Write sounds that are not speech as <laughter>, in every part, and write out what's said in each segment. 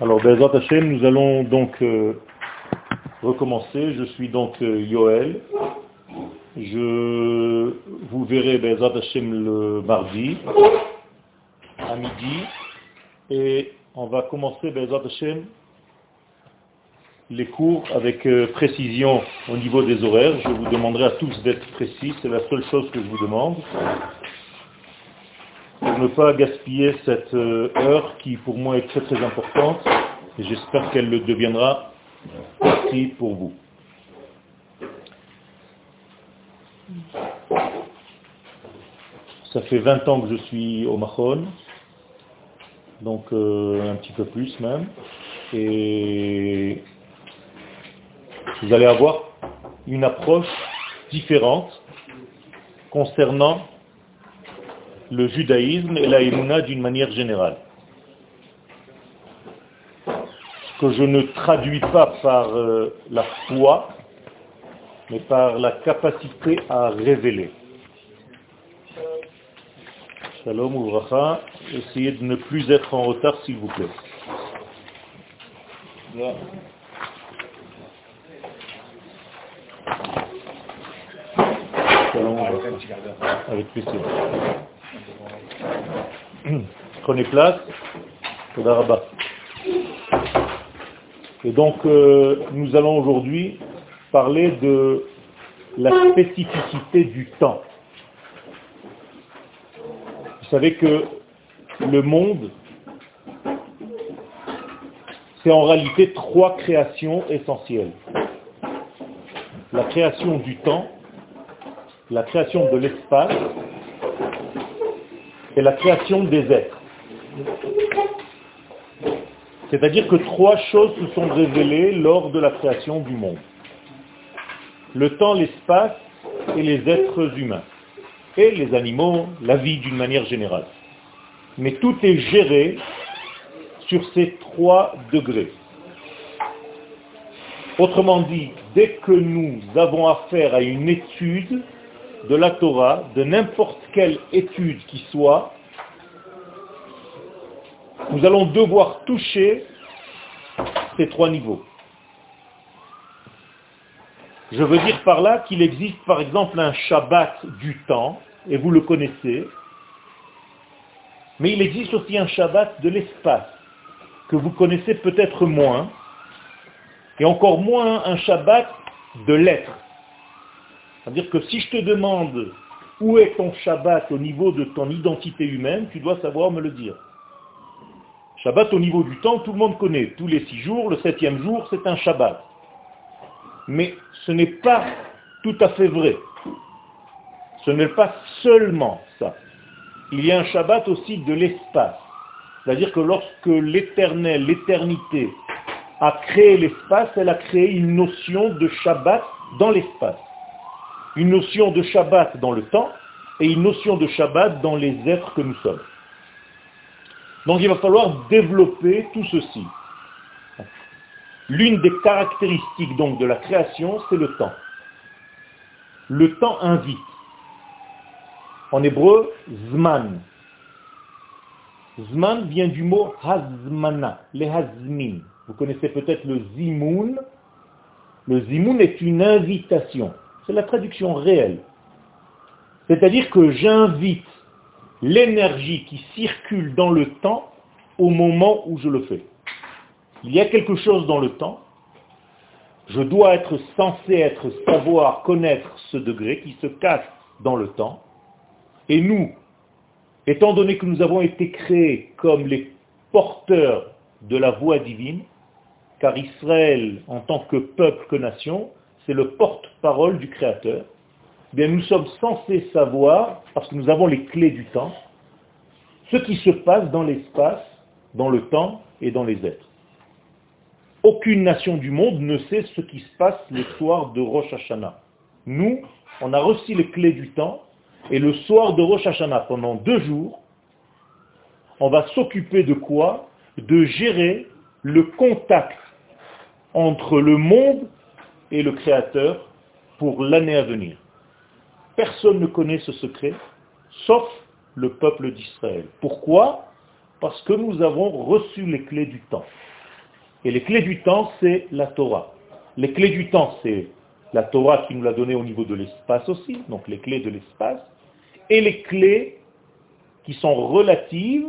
Alors, Bezat Hashem, nous allons donc euh, recommencer. Je suis donc euh, Yoel. Je vous verrai Bezat Hashem le mardi à midi. Et on va commencer Bezat Hashem les cours avec euh, précision au niveau des horaires. Je vous demanderai à tous d'être précis. C'est la seule chose que je vous demande pour ne pas gaspiller cette euh, heure qui pour moi est très très importante. Et j'espère qu'elle le deviendra. Aussi pour vous. Ça fait 20 ans que je suis au Mahon, donc euh, un petit peu plus même, et vous allez avoir une approche différente concernant le judaïsme et la émouna d'une manière générale. Que je ne traduis pas par euh, la foi, mais par la capacité à révéler. Shalom ouvracha, essayez de ne plus être en retard s'il vous plaît. Shalom Avec plaisir. Prenez place. Et donc, euh, nous allons aujourd'hui parler de la spécificité du temps. Vous savez que le monde, c'est en réalité trois créations essentielles. La création du temps, la création de l'espace et la création des êtres. C'est-à-dire que trois choses se sont révélées lors de la création du monde. Le temps, l'espace et les êtres humains. Et les animaux, la vie d'une manière générale. Mais tout est géré sur ces trois degrés. Autrement dit, dès que nous avons affaire à une étude de la Torah, de n'importe quelle étude qui soit, nous allons devoir toucher ces trois niveaux. Je veux dire par là qu'il existe par exemple un Shabbat du temps, et vous le connaissez, mais il existe aussi un Shabbat de l'espace, que vous connaissez peut-être moins, et encore moins un Shabbat de l'être. C'est-à-dire que si je te demande où est ton Shabbat au niveau de ton identité humaine, tu dois savoir me le dire. Shabbat au niveau du temps, tout le monde connaît. Tous les six jours, le septième jour, c'est un Shabbat. Mais ce n'est pas tout à fait vrai. Ce n'est pas seulement ça. Il y a un Shabbat aussi de l'espace. C'est-à-dire que lorsque l'éternel, l'éternité, a créé l'espace, elle a créé une notion de Shabbat dans l'espace. Une notion de Shabbat dans le temps et une notion de Shabbat dans les êtres que nous sommes. Donc il va falloir développer tout ceci. L'une des caractéristiques donc de la création, c'est le temps. Le temps invite. En hébreu, zman. Zman vient du mot hazmana, les hazmin. Vous connaissez peut-être le zimoun. Le zimoun est une invitation. C'est la traduction réelle. C'est-à-dire que j'invite l'énergie qui circule dans le temps au moment où je le fais. Il y a quelque chose dans le temps, je dois être censé être, savoir, connaître ce degré qui se cache dans le temps, et nous, étant donné que nous avons été créés comme les porteurs de la voix divine, car Israël, en tant que peuple, que nation, c'est le porte-parole du Créateur, bien nous sommes censés savoir, parce que nous avons les clés du temps, ce qui se passe dans l'espace, dans le temps et dans les êtres. Aucune nation du monde ne sait ce qui se passe le soir de Rosh Hashanah. Nous, on a reçu les clés du temps, et le soir de Rosh Hashanah, pendant deux jours, on va s'occuper de quoi? De gérer le contact entre le monde et le Créateur pour l'année à venir. Personne ne connaît ce secret, sauf le peuple d'Israël. Pourquoi? Parce que nous avons reçu les clés du temps. Et les clés du temps, c'est la Torah. Les clés du temps, c'est la Torah qui nous l'a donné au niveau de l'espace aussi, donc les clés de l'espace, et les clés qui sont relatives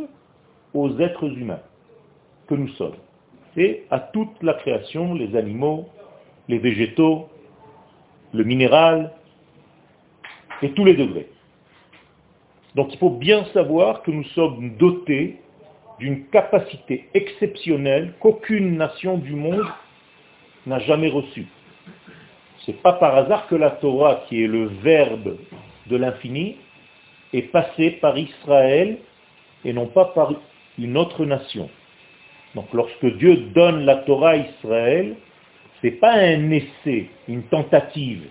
aux êtres humains que nous sommes, et à toute la création, les animaux, les végétaux, le minéral, et tous les degrés. Donc il faut bien savoir que nous sommes dotés d'une capacité exceptionnelle qu'aucune nation du monde n'a jamais reçue. Ce n'est pas par hasard que la Torah, qui est le verbe de l'infini, est passée par Israël et non pas par une autre nation. Donc lorsque Dieu donne la Torah à Israël, ce n'est pas un essai, une tentative.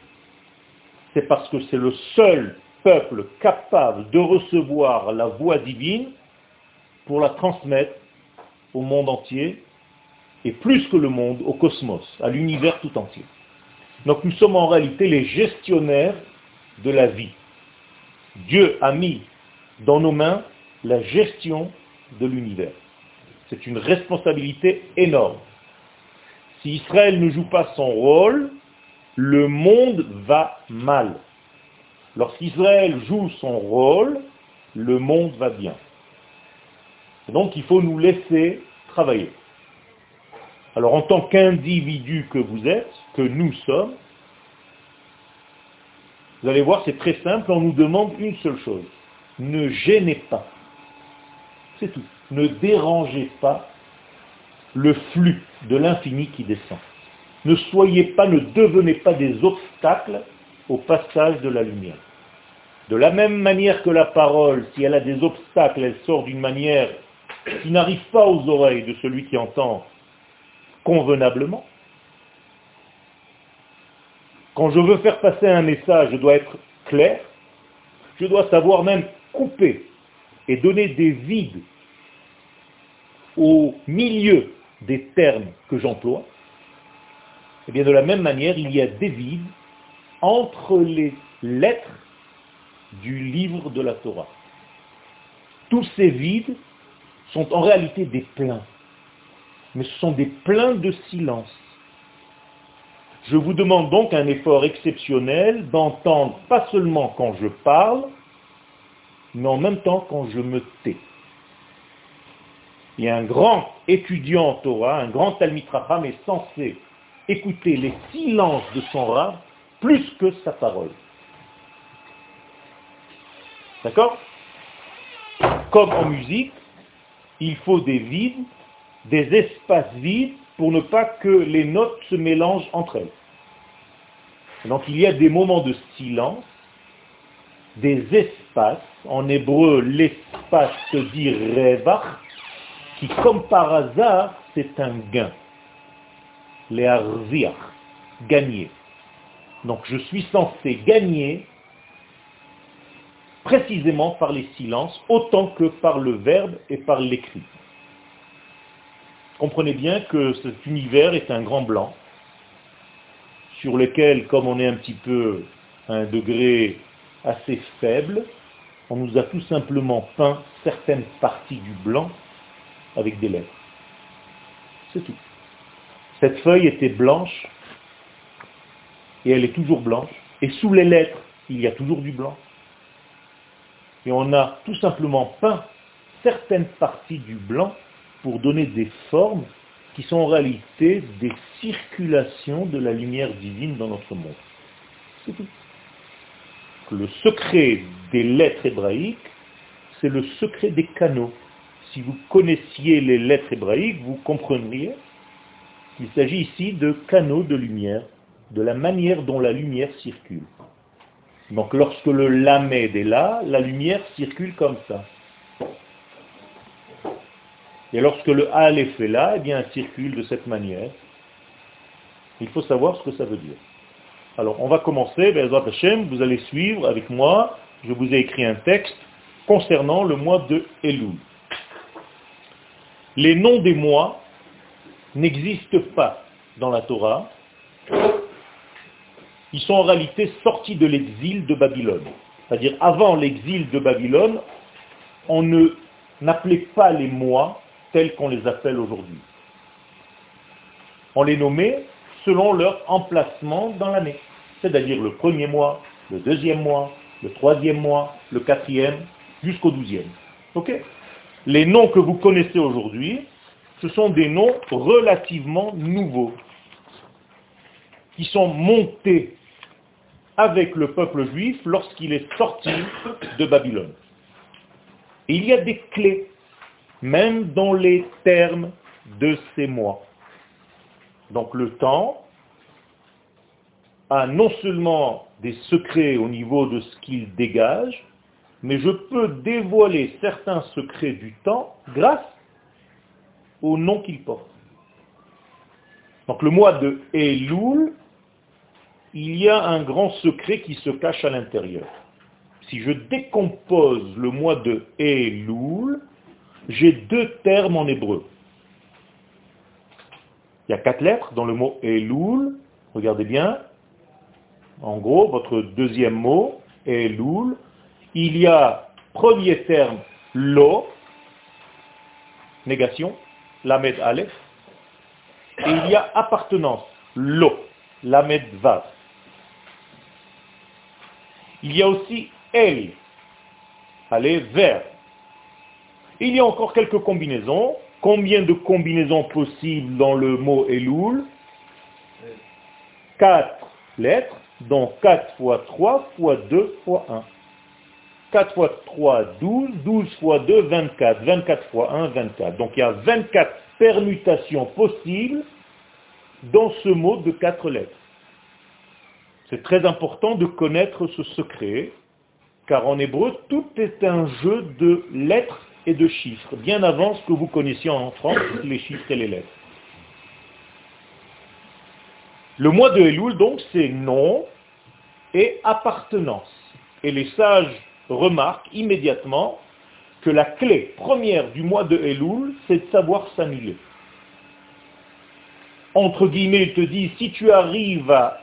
C'est parce que c'est le seul peuple capable de recevoir la voix divine pour la transmettre au monde entier, et plus que le monde, au cosmos, à l'univers tout entier. Donc nous sommes en réalité les gestionnaires de la vie. Dieu a mis dans nos mains la gestion de l'univers. C'est une responsabilité énorme. Si Israël ne joue pas son rôle, le monde va mal. Lorsqu'Israël joue son rôle, le monde va bien. donc il faut nous laisser travailler. Alors en tant qu'individu que vous êtes, que nous sommes, vous allez voir, c'est très simple, on nous demande une seule chose. Ne gênez pas. C'est tout. Ne dérangez pas le flux de l'infini qui descend. Ne soyez pas, ne devenez pas des obstacles au passage de la lumière. De la même manière que la parole, si elle a des obstacles, elle sort d'une manière qui n'arrive pas aux oreilles de celui qui entend convenablement. Quand je veux faire passer un message, je dois être clair, je dois savoir même couper et donner des vides au milieu des termes que j'emploie. Eh bien de la même manière, il y a des vides entre les lettres du livre de la Torah. Tous ces vides sont en réalité des pleins, mais ce sont des pleins de silence. Je vous demande donc un effort exceptionnel d'entendre pas seulement quand je parle, mais en même temps quand je me tais. Et un grand étudiant en Torah, un grand Talmid est censé écouter les silences de son rab plus que sa parole. D'accord? Comme en musique, il faut des vides, des espaces vides pour ne pas que les notes se mélangent entre elles. Donc il y a des moments de silence, des espaces, en hébreu l'espace se dit revach, qui comme par hasard c'est un gain. Les arziach, gagner. Donc je suis censé gagner précisément par les silences, autant que par le verbe et par l'écrit. Comprenez bien que cet univers est un grand blanc, sur lequel, comme on est un petit peu à un degré assez faible, on nous a tout simplement peint certaines parties du blanc avec des lettres. C'est tout. Cette feuille était blanche, et elle est toujours blanche, et sous les lettres, il y a toujours du blanc et on a tout simplement peint certaines parties du blanc pour donner des formes qui sont en réalité des circulations de la lumière divine dans notre monde. C'est tout. Le secret des lettres hébraïques, c'est le secret des canaux. Si vous connaissiez les lettres hébraïques, vous comprendriez qu'il s'agit ici de canaux de lumière, de la manière dont la lumière circule. Donc lorsque le lamed est là, la lumière circule comme ça. Et lorsque le aleph est là, eh bien, elle circule de cette manière. Il faut savoir ce que ça veut dire. Alors, on va commencer, vous allez suivre avec moi, je vous ai écrit un texte concernant le mois de Elul. Les noms des mois n'existent pas dans la Torah, ils sont en réalité sortis de l'exil de Babylone. C'est-à-dire avant l'exil de Babylone, on ne n'appelait pas les mois tels qu'on les appelle aujourd'hui. On les nommait selon leur emplacement dans l'année. C'est-à-dire le premier mois, le deuxième mois, le troisième mois, le quatrième, jusqu'au douzième. Ok? Les noms que vous connaissez aujourd'hui, ce sont des noms relativement nouveaux, qui sont montés avec le peuple juif lorsqu'il est sorti de Babylone. Et il y a des clés, même dans les termes de ces mois. Donc le temps a non seulement des secrets au niveau de ce qu'il dégage, mais je peux dévoiler certains secrets du temps grâce au nom qu'il porte. Donc le mois de Elul, il y a un grand secret qui se cache à l'intérieur. Si je décompose le mois de Elul, j'ai deux termes en hébreu. Il y a quatre lettres dans le mot Elul. Regardez bien. En gros, votre deuxième mot, Elul. Il y a premier terme, lo, négation, lamed aleph. Et il y a appartenance, lo, lamed vav. Il y a aussi el, aller vers. Il y a encore quelques combinaisons. Combien de combinaisons possibles dans le mot Elul? Quatre lettres, donc 4 fois 3 fois 2 fois 1. 4 fois 3, 12, 12 fois 2, 24, 24 fois 1, 24. Donc il y a 24 permutations possibles dans ce mot de quatre lettres. C'est très important de connaître ce secret, car en hébreu, tout est un jeu de lettres et de chiffres, bien avant ce que vous connaissiez en France, les chiffres et les lettres. Le mois de Elul, donc, c'est nom et appartenance. Et les sages remarquent immédiatement que la clé première du mois de Elul, c'est de savoir s'annuler. Entre guillemets, il te dit, si tu arrives à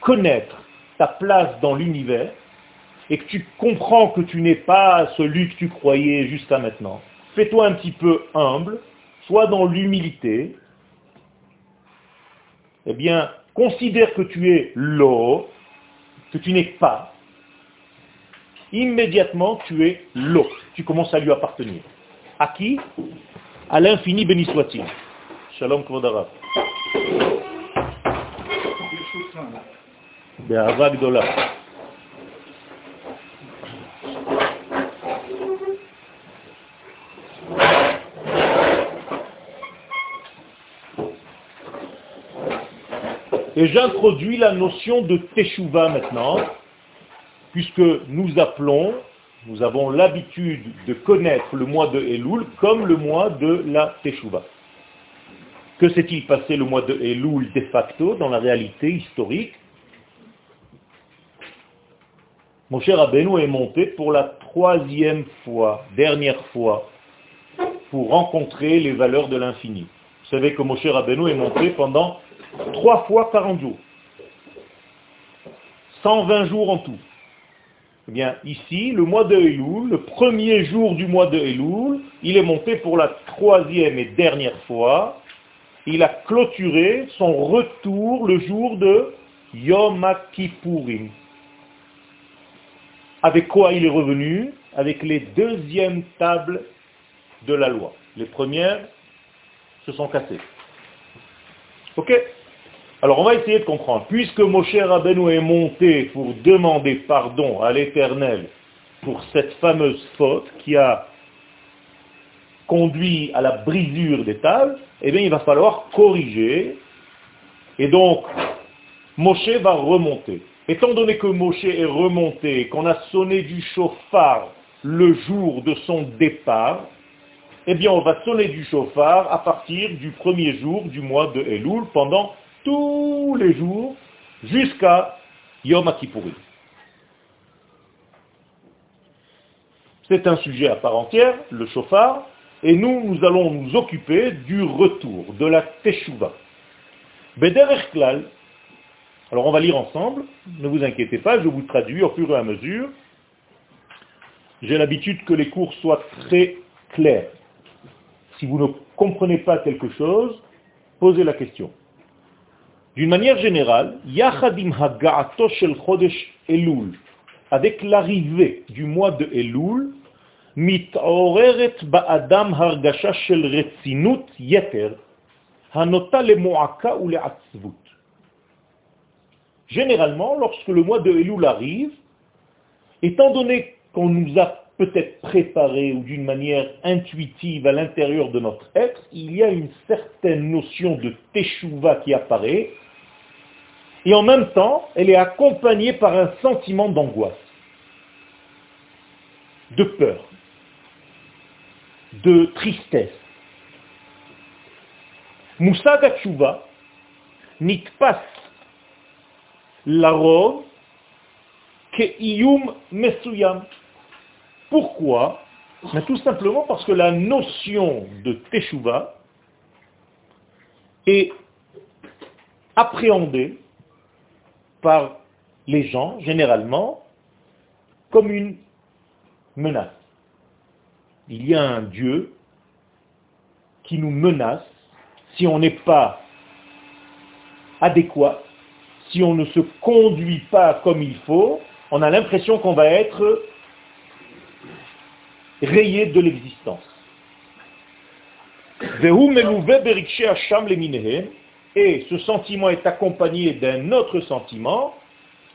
connaître ta place dans l'univers, et que tu comprends que tu n'es pas celui que tu croyais jusqu'à maintenant, fais-toi un petit peu humble, sois dans l'humilité, eh bien, considère que tu es l'eau, que tu n'es pas, immédiatement tu es l'eau, tu commences à lui appartenir. À qui? À l'infini béni soit-il. Shalom Kvodarav. Et j'introduis la notion de Teshuvah maintenant, puisque nous appelons, nous avons l'habitude de connaître le mois de Elul comme le mois de la Teshuvah. Que s'est-il passé le mois de Elul de facto dans la réalité historique? Mon cher Rabbeinu est monté pour la troisième fois, dernière fois, pour rencontrer les valeurs de l'infini. Vous savez que Moshe Rabbeinu est monté pendant Trois fois 40 jours. 120 jours en tout. Eh bien, ici, le mois de Elul, le premier jour du mois de Elul, il est monté pour la troisième et dernière fois. Il a clôturé son retour le jour de Yom Kippourim. Avec quoi il est revenu? Avec les deuxièmes tables de la loi. Les premières se sont cassées. Ok? Alors on va essayer de comprendre. Puisque Moshe Rabbeinu est monté pour demander pardon à l'Éternel pour cette fameuse faute qui a conduit à la brisure des tables, eh bien il va falloir corriger. Et donc, Moshe va remonter. Étant donné que Moshe est remonté, qu'on a sonné du chauffard le jour de son départ, eh bien on va sonner du chauffard à partir du premier jour du mois de Elul pendant tous les jours jusqu'à Yom. C'est un sujet à part entière, le chauffard, et nous, nous allons nous occuper du retour, de la Teshuvah. Bederech Klal, alors on va lire ensemble, ne vous inquiétez pas, je vous traduis au fur et à mesure. J'ai l'habitude que les cours soient très clairs. Si vous ne comprenez pas quelque chose, posez la question. D'une manière générale, Yachadim Haga'ato shel Chodesh Elul, avec l'arrivée du mois de Elul, מתעוררת באדם הרגשה של רצינות יתר, הנוטה למועקה ולעצבות. Généralement, lorsque le mois de Elul arrive, étant donné qu'on nous a peut-être préparé ou d'une manière intuitive à l'intérieur de notre être, il y a une certaine notion de teshuva qui apparaît, et en même temps, elle est accompagnée par un sentiment d'angoisse, de peur, de tristesse. Moussa Gatshuva nitpas larov ke iyum mesuyam. Pourquoi? Mais Tout simplement parce que la notion de Teshuvah est appréhendée par les gens, généralement, comme une menace. Il y a un Dieu qui nous menace si on n'est pas adéquat, si on ne se conduit pas comme il faut, on a l'impression qu'on va être rayé de l'existence. Et ce sentiment est accompagné d'un autre sentiment,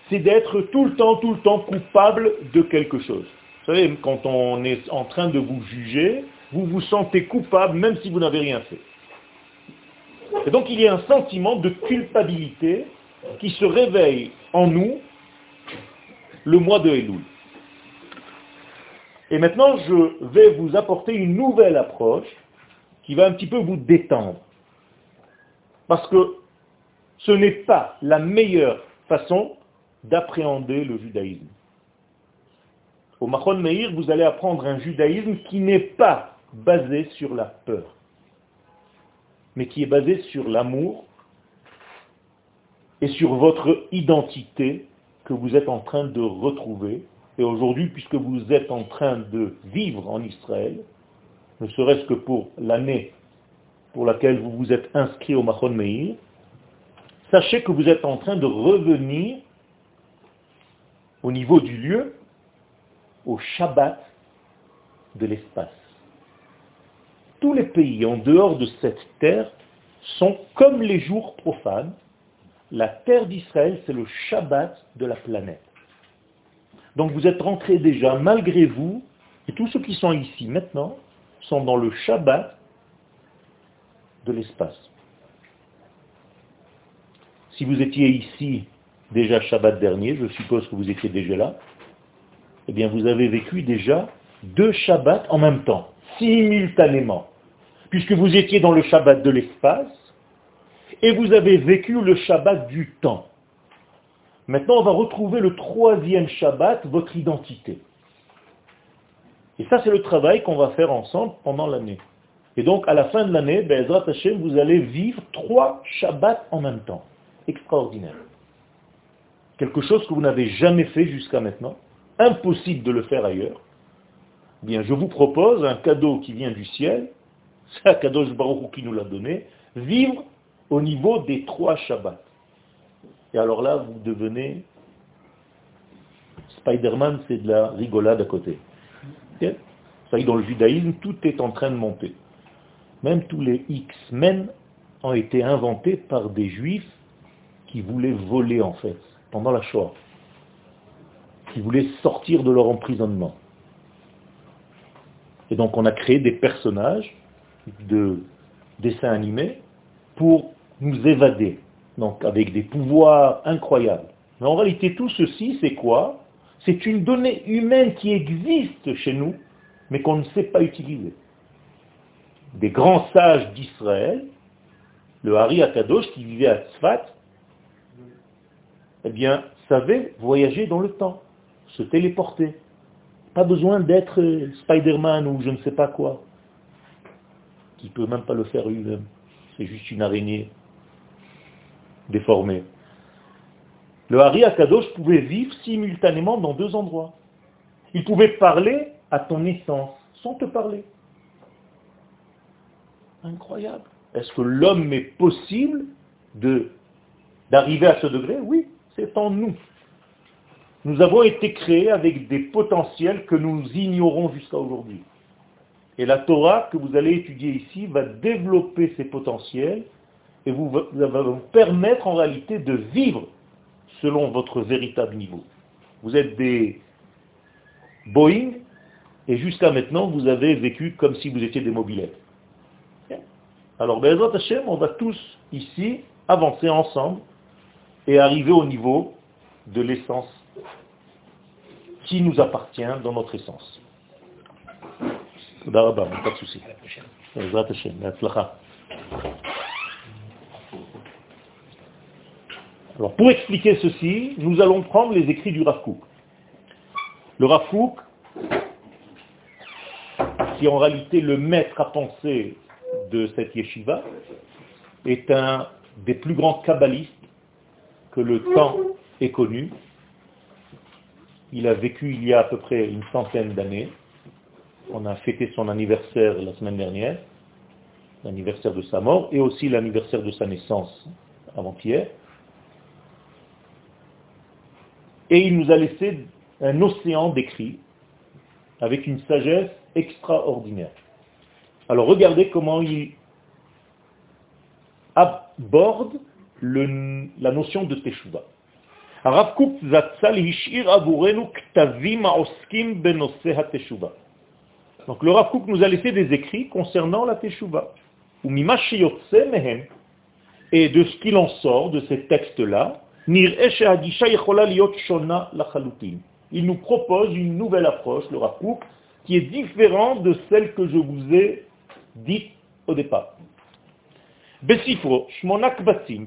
c'est d'être tout le temps, tout le temps coupable de quelque chose. Vous savez, quand on est en train de vous juger, vous vous sentez coupable même si vous n'avez rien fait. Et donc il y a un sentiment de culpabilité qui se réveille en nous le mois de Elul. Et maintenant, je vais vous apporter une nouvelle approche qui va un petit peu vous détendre. Parce que ce n'est pas la meilleure façon d'appréhender le judaïsme. Au Machon Meir, vous allez apprendre un judaïsme qui n'est pas basé sur la peur, mais qui est basé sur l'amour et sur votre identité que vous êtes en train de retrouver et aujourd'hui, puisque vous êtes en train de vivre en Israël, ne serait-ce que pour l'année pour laquelle vous vous êtes inscrit au Machon Meir, sachez que vous êtes en train de revenir au niveau du lieu, au Shabbat de l'espace. Tous les pays en dehors de cette terre sont comme les jours profanes. La terre d'Israël, c'est le Shabbat de la planète. Donc vous êtes rentrés déjà, malgré vous, et tous ceux qui sont ici maintenant, sont dans le Shabbat de l'espace. Si vous étiez ici déjà Shabbat dernier, je suppose que vous étiez déjà là, eh bien vous avez vécu déjà deux Shabbats en même temps, simultanément, puisque vous étiez dans le Shabbat de l'espace et vous avez vécu le Shabbat du temps. Maintenant, on va retrouver le troisième Shabbat, votre identité. Et ça, c'est le travail qu'on va faire ensemble pendant l'année. Et donc, à la fin de l'année, Bezrat Hashem, vous allez vivre trois Shabbats en même temps. Extraordinaire. Quelque chose que vous n'avez jamais fait jusqu'à maintenant. Impossible de le faire ailleurs. Bien, je vous propose un cadeau qui vient du ciel. C'est un cadeau Baruch qui nous l'a donné. Vivre au niveau des trois Shabbats. Et alors là, vous devenez... Spider-Man, c'est de la rigolade à côté. Ça y dans le judaïsme, tout est en train de monter. Même tous les X-Men ont été inventés par des juifs qui voulaient voler en fait, pendant la Shoah. Qui voulaient sortir de leur emprisonnement. Et donc on a créé des personnages de dessins animés pour nous évader donc avec des pouvoirs incroyables. Mais en réalité, tout ceci, c'est quoi? C'est une donnée humaine qui existe chez nous, mais qu'on ne sait pas utiliser. Des grands sages d'Israël, le Hari Akadosh qui vivait à Tzfat, eh bien, savait voyager dans le temps, se téléporter. Pas besoin d'être Spider-Man ou je ne sais pas quoi, qui peut même pas le faire lui-même. C'est juste une araignée déformé. Le Hari Akadosh pouvait vivre simultanément dans deux endroits. Il pouvait parler à ton essence sans te parler. Incroyable. Est-ce que l'homme est possible d'arriver à ce degré? Oui, c'est en nous. Nous avons été créés avec des potentiels que nous ignorons jusqu'à aujourd'hui. Et la Torah que vous allez étudier ici va développer ces potentiels et vous, va vous permettre en réalité de vivre selon votre véritable niveau. Vous êtes des Boeing et jusqu'à maintenant vous avez vécu comme si vous étiez des mobilettes. Alors, Bezrat Hashem, on va tous ici avancer ensemble et arriver au niveau de l'essence qui nous appartient dans notre essence. pas de souci. Alors, pour expliquer ceci, nous allons prendre les écrits du Rav Le Rav qui est en réalité le maître à penser de cette yeshiva, est un des plus grands kabbalistes que le temps ait connu. Il a vécu il y a à peu près une centaine d'années. On a fêté son anniversaire la semaine dernière, l'anniversaire de sa mort, et aussi l'anniversaire de sa naissance avant-hier. Et il nous a laissé un océan d'écrits avec une sagesse extraordinaire. Alors regardez comment il aborde la notion de Teshuvah. Donc le Rav Kook nous a laissé des écrits concernant la Teshuvah. Et de ce qu'il en sort de ces textes-là, il nous propose une nouvelle approche, le Rav Kook, qui est différente de celle que je vous ai dite au départ. Besifro, Shmonak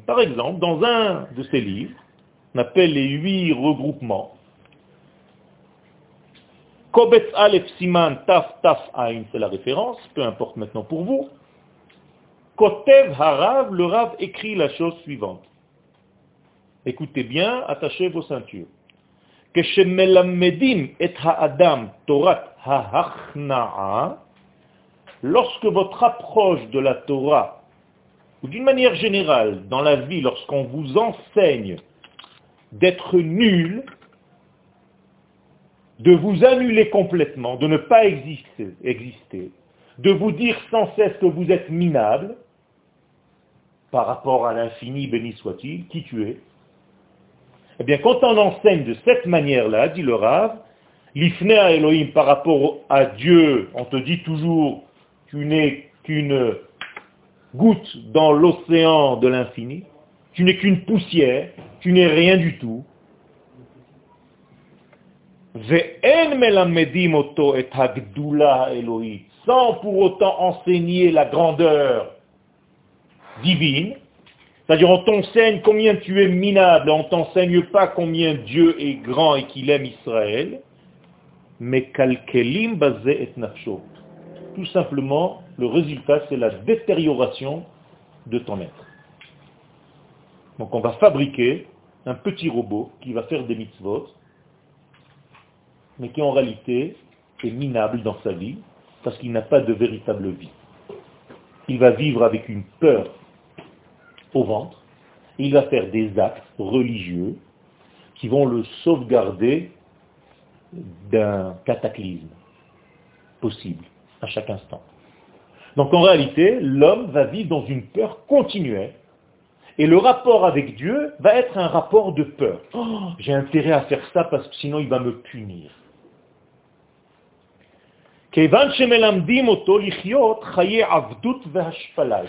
par exemple, dans un de ses livres, on appelle les huit regroupements, Kobetz Aleph Siman Taf Taf Ain, c'est la référence, peu importe maintenant pour vous. Kotev Harav, le Rav écrit la chose suivante. Écoutez bien, attachez vos ceintures. et ha'adam Torat ha'achna'a, lorsque votre approche de la Torah, ou d'une manière générale, dans la vie, lorsqu'on vous enseigne d'être nul, de vous annuler complètement, de ne pas exister, de vous dire sans cesse que vous êtes minable, par rapport à l'infini, béni soit-il, qui tu es, eh bien, quand on enseigne de cette manière-là, dit le Rav, l'ifnea Elohim par rapport à Dieu, on te dit toujours, tu n'es qu'une goutte dans l'océan de l'infini, tu n'es qu'une poussière, tu n'es rien du tout. Sans pour autant enseigner la grandeur divine, c'est-à-dire on t'enseigne combien tu es minable, on t'enseigne pas combien Dieu est grand et qu'il aime Israël, mais kalkelim basé et. Tout simplement, le résultat, c'est la détérioration de ton être. Donc on va fabriquer un petit robot qui va faire des mitzvot, mais qui en réalité est minable dans sa vie, parce qu'il n'a pas de véritable vie. Il va vivre avec une peur au ventre, il va faire des actes religieux qui vont le sauvegarder d'un cataclysme possible à chaque instant. Donc en réalité, l'homme va vivre dans une peur continuelle. Et le rapport avec Dieu va être un rapport de peur. Oh, j'ai intérêt à faire ça parce que sinon il va me punir.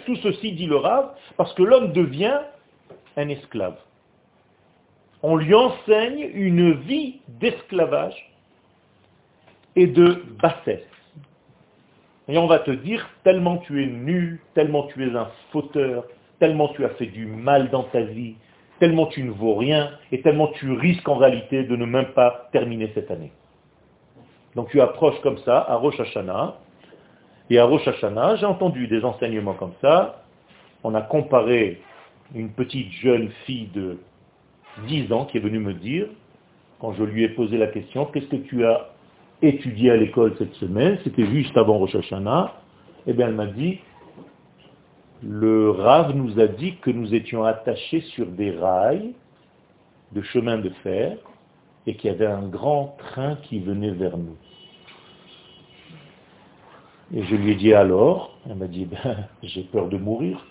Tout ceci dit le Rav parce que l'homme devient un esclave. On lui enseigne une vie d'esclavage et de bassesse. Et on va te dire, tellement tu es nu, tellement tu es un fauteur, tellement tu as fait du mal dans ta vie, tellement tu ne vaux rien, et tellement tu risques en réalité de ne même pas terminer cette année. Donc tu approches comme ça à Rosh Hashanah. Et à Rosh Hashanah, j'ai entendu des enseignements comme ça. On a comparé une petite jeune fille de 10 ans qui est venue me dire, quand je lui ai posé la question, qu'est-ce que tu as étudié à l'école cette semaine C'était juste avant Rosh Hashanah. Eh bien, elle m'a dit, le Rav nous a dit que nous étions attachés sur des rails de chemin de fer et qu'il y avait un grand train qui venait vers nous. Et je lui ai dit alors, elle m'a dit, <laughs> ben, j'ai peur de mourir.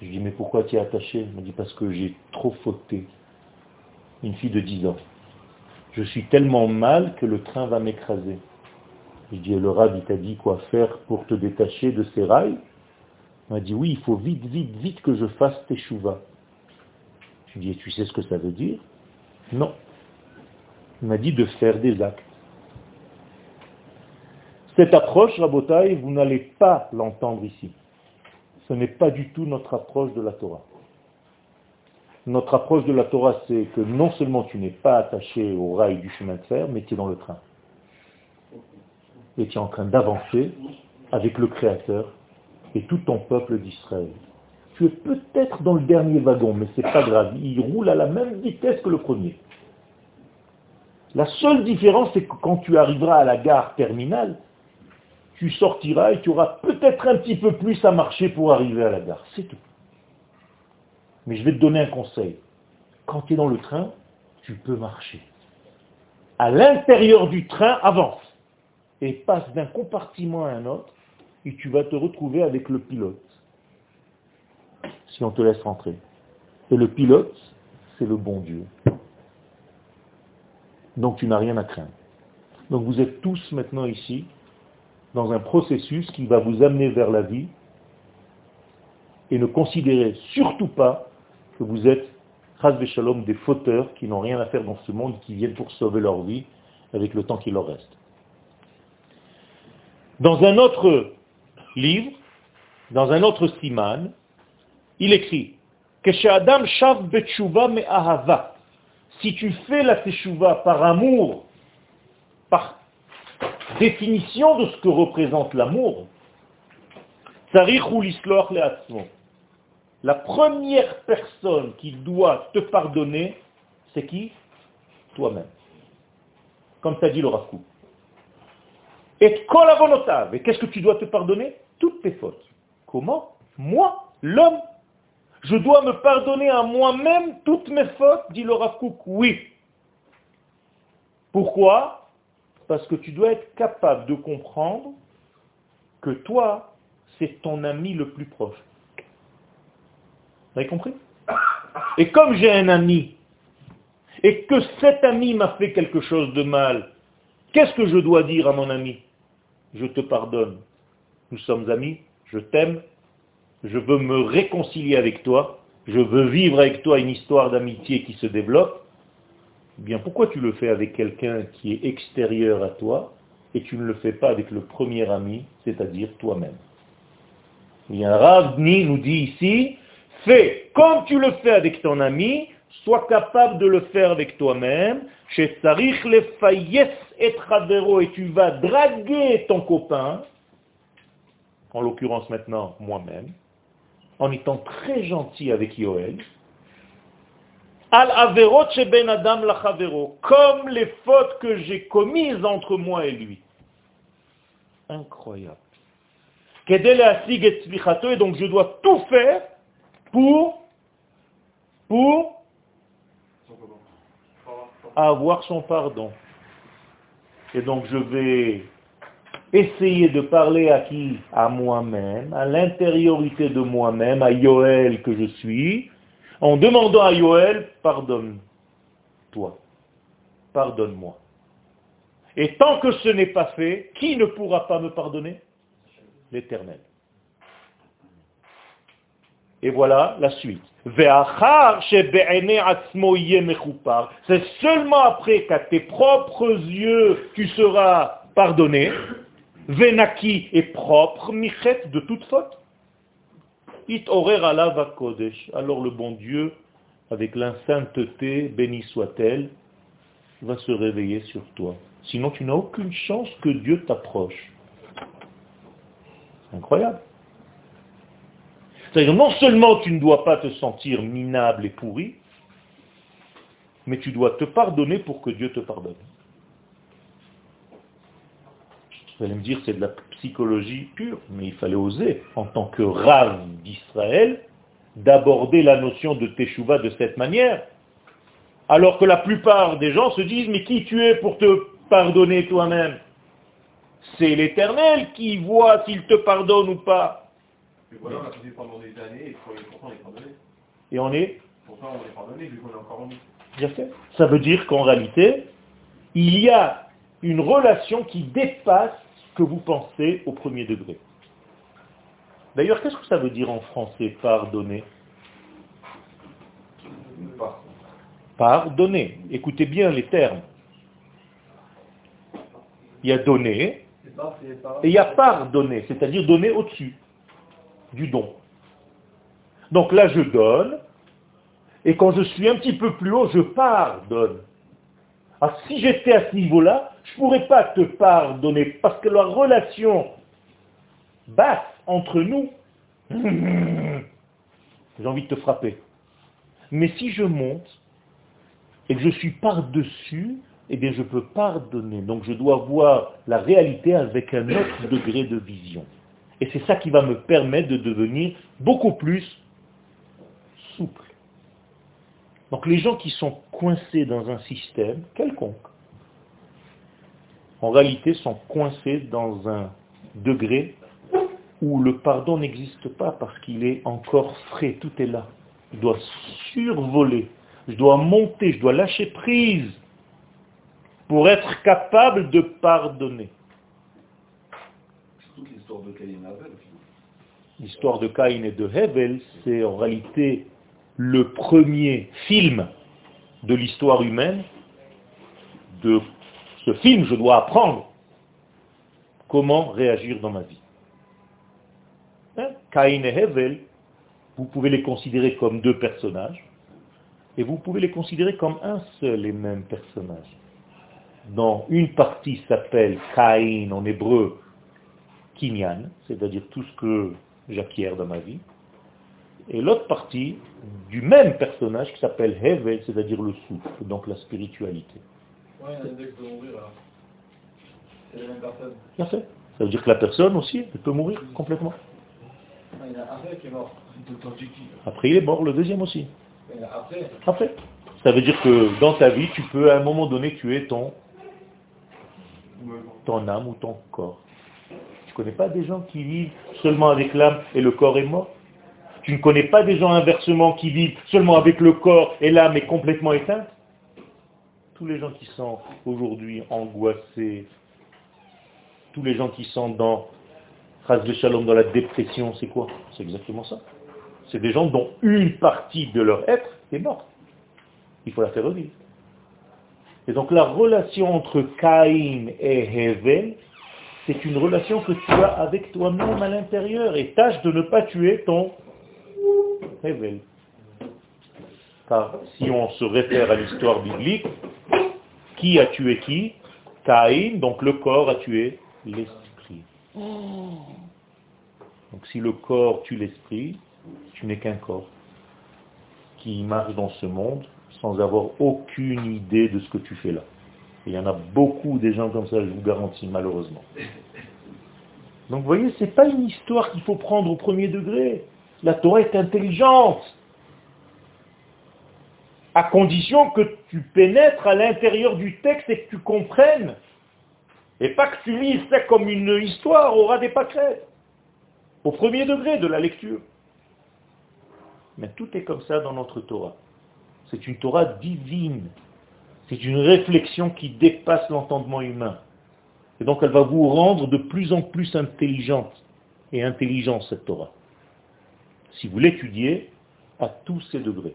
Je lui ai dit, mais pourquoi tu es attaché? Elle m'a dit, parce que j'ai trop fauté. Une fille de 10 ans. Je suis tellement mal que le train va m'écraser. Je dit, le Rav, il t'a dit quoi faire pour te détacher de ces rails? M'a dit, oui, il faut vite, vite, vite que je fasse tes chouvas. Je dit, tu sais ce que ça veut dire? Non. Il m'a dit de faire des actes. Cette approche, Rabotai, vous n'allez pas l'entendre ici. Ce n'est pas du tout notre approche de la Torah. Notre approche de la Torah, c'est que non seulement tu n'es pas attaché au rail du chemin de fer, mais tu es dans le train. Et tu es en train d'avancer avec le Créateur et tout ton peuple d'Israël. Tu es peut-être dans le dernier wagon, mais c'est pas grave. Il roule à la même vitesse que le premier. La seule différence, c'est que quand tu arriveras à la gare terminale, tu sortiras et tu auras peut-être un petit peu plus à marcher pour arriver à la gare. C'est tout. Mais je vais te donner un conseil. Quand tu es dans le train, tu peux marcher. À l'intérieur du train, avance. Et passe d'un compartiment à un autre et tu vas te retrouver avec le pilote, si on te laisse rentrer. Et le pilote, c'est le bon Dieu. Donc tu n'as rien à craindre. Donc vous êtes tous maintenant ici dans un processus qui va vous amener vers la vie et ne considérez surtout pas que vous êtes Shalom des fauteurs qui n'ont rien à faire dans ce monde, qui viennent pour sauver leur vie avec le temps qui leur reste. Dans un autre livre, dans un autre siman, il écrit Adam shav me ahava. Si tu fais la teshuva par amour, par définition de ce que représente l'amour, la première personne qui doit te pardonner, c'est qui? Toi-même. Comme t'a dit le Rav Et Et qu'est-ce que tu dois te pardonner? Toutes tes fautes. Comment? Moi, l'homme. Je dois me pardonner à moi-même toutes mes fautes, dit le Rav Oui. Pourquoi? Parce que tu dois être capable de comprendre que toi, c'est ton ami le plus proche. Vous avez compris? Et comme j'ai un ami, et que cet ami m'a fait quelque chose de mal, qu'est-ce que je dois dire à mon ami? Je te pardonne. Nous sommes amis, je t'aime, je veux me réconcilier avec toi, je veux vivre avec toi une histoire d'amitié qui se développe, eh bien pourquoi tu le fais avec quelqu'un qui est extérieur à toi et tu ne le fais pas avec le premier ami, c'est-à-dire toi-même? Il y a un Ravni nous dit ici, fais comme tu le fais avec ton ami, sois capable de le faire avec toi-même, chez Sarich le et et tu vas draguer ton copain, en l'occurrence maintenant moi-même, en étant très gentil avec Yoel, al averot ben adam lachavero, comme les fautes que j'ai commises entre moi et lui. Incroyable. Et donc je dois tout faire pour, pour avoir son pardon. Et donc je vais essayer de parler à qui? À moi-même, à l'intériorité de moi-même, à Yoel que je suis, en demandant à Yoel, pardonne-toi, pardonne-moi. Et tant que ce n'est pas fait, qui ne pourra pas me pardonner? L'Éternel. Et voilà la suite. C'est seulement après qu'à tes propres yeux tu seras pardonné Venaki est propre, michet de toute faute. It kodesh. Alors le bon Dieu, avec la sainteté, béni soit-elle, va se réveiller sur toi. Sinon tu n'as aucune chance que Dieu t'approche. Incroyable. C'est-à-dire non seulement tu ne dois pas te sentir minable et pourri, mais tu dois te pardonner pour que Dieu te pardonne. Vous allez me dire, c'est de la psychologie pure, mais il fallait oser, en tant que rave d'Israël, d'aborder la notion de Teshuvah de cette manière, alors que la plupart des gens se disent, mais qui tu es pour te pardonner toi-même? C'est l'Éternel qui voit s'il te pardonne ou pas. Et voilà, on a fait pendant des années, et pourtant on est pardonné. Et on est Pourtant on est pardonné, vu qu'on est encore en nous. Bien fait. Ça veut dire qu'en réalité, il y a une relation qui dépasse ce que vous pensez au premier degré. D'ailleurs, qu'est-ce que ça veut dire en français pardonner? Pardonner. Écoutez bien les termes. Il y a donner et il y a pardonner, c'est-à-dire donner au-dessus du don. Donc là, je donne, et quand je suis un petit peu plus haut, je pardonne. Alors si j'étais à ce niveau-là, je ne pourrais pas te pardonner, parce que la relation basse entre nous, <laughs> j'ai envie de te frapper. Mais si je monte et que je suis par-dessus, eh bien je peux pardonner. Donc je dois voir la réalité avec un autre degré de vision. Et c'est ça qui va me permettre de devenir beaucoup plus souple. Donc les gens qui sont coincés dans un système quelconque, en réalité sont coincés dans un degré où le pardon n'existe pas parce qu'il est encore frais, tout est là. Je dois survoler, je dois monter, je dois lâcher prise pour être capable de pardonner. L'histoire de Caïn et. L'histoire de Caïn et de Hevel, c'est en réalité le premier film de l'histoire humaine. De ce film, je dois apprendre comment réagir dans ma vie. Hein? Caïn et Hevel, vous pouvez les considérer comme deux personnages, et vous pouvez les considérer comme un seul et même personnage. Dans une partie s'appelle Caïn en hébreu Kinyan, c'est-à-dire tout ce que j'acquiers dans ma vie, et l'autre partie du même personnage qui s'appelle Hevel, c'est-à-dire le souffle, donc la spiritualité. Ouais, mourir. C'est la même personne. Bien. Ça veut dire que la personne aussi, elle peut mourir complètement. Ah, il y en a un seul qui est mort. Après, il est mort, le deuxième aussi. Il a après. Après. Ça veut dire que dans ta vie, tu peux à un moment donné tuer ton, ton âme ou ton corps. Tu connais pas des gens qui vivent seulement avec l'âme et le corps est mort? Tu ne connais pas des gens inversement qui vivent seulement avec le corps et l'âme est complètement éteinte? Tous les gens qui sont aujourd'hui angoissés, tous les gens qui sont dans Ras de Shalom, dans la dépression, c'est quoi? C'est exactement ça. C'est des gens dont une partie de leur être est morte. Il faut la faire revivre. Et donc la relation entre Caïn et Hevel, c'est une relation que tu as avec toi-même à l'intérieur. Et tâche de ne pas tuer ton Hevel. Car si on se réfère à l'histoire biblique, qui a tué qui? Caïn, donc le corps a tué l'esprit. Donc si le corps tue l'esprit, tu n'es qu'un corps qui marche dans ce monde sans avoir aucune idée de ce que tu fais là. Il y en a beaucoup des gens comme ça, je vous garantis, malheureusement. Donc vous voyez, ce n'est pas une histoire qu'il faut prendre au premier degré. La Torah est intelligente. À condition que tu pénètres à l'intérieur du texte et que tu comprennes. Et pas que tu lises ça comme une histoire au ras des pâquerettes. Au premier degré de la lecture. Mais tout est comme ça dans notre Torah. C'est une Torah divine. C'est une réflexion qui dépasse l'entendement humain. Et donc elle va vous rendre de plus en plus intelligente et intelligente cette Torah. Si vous l'étudiez à tous ces degrés.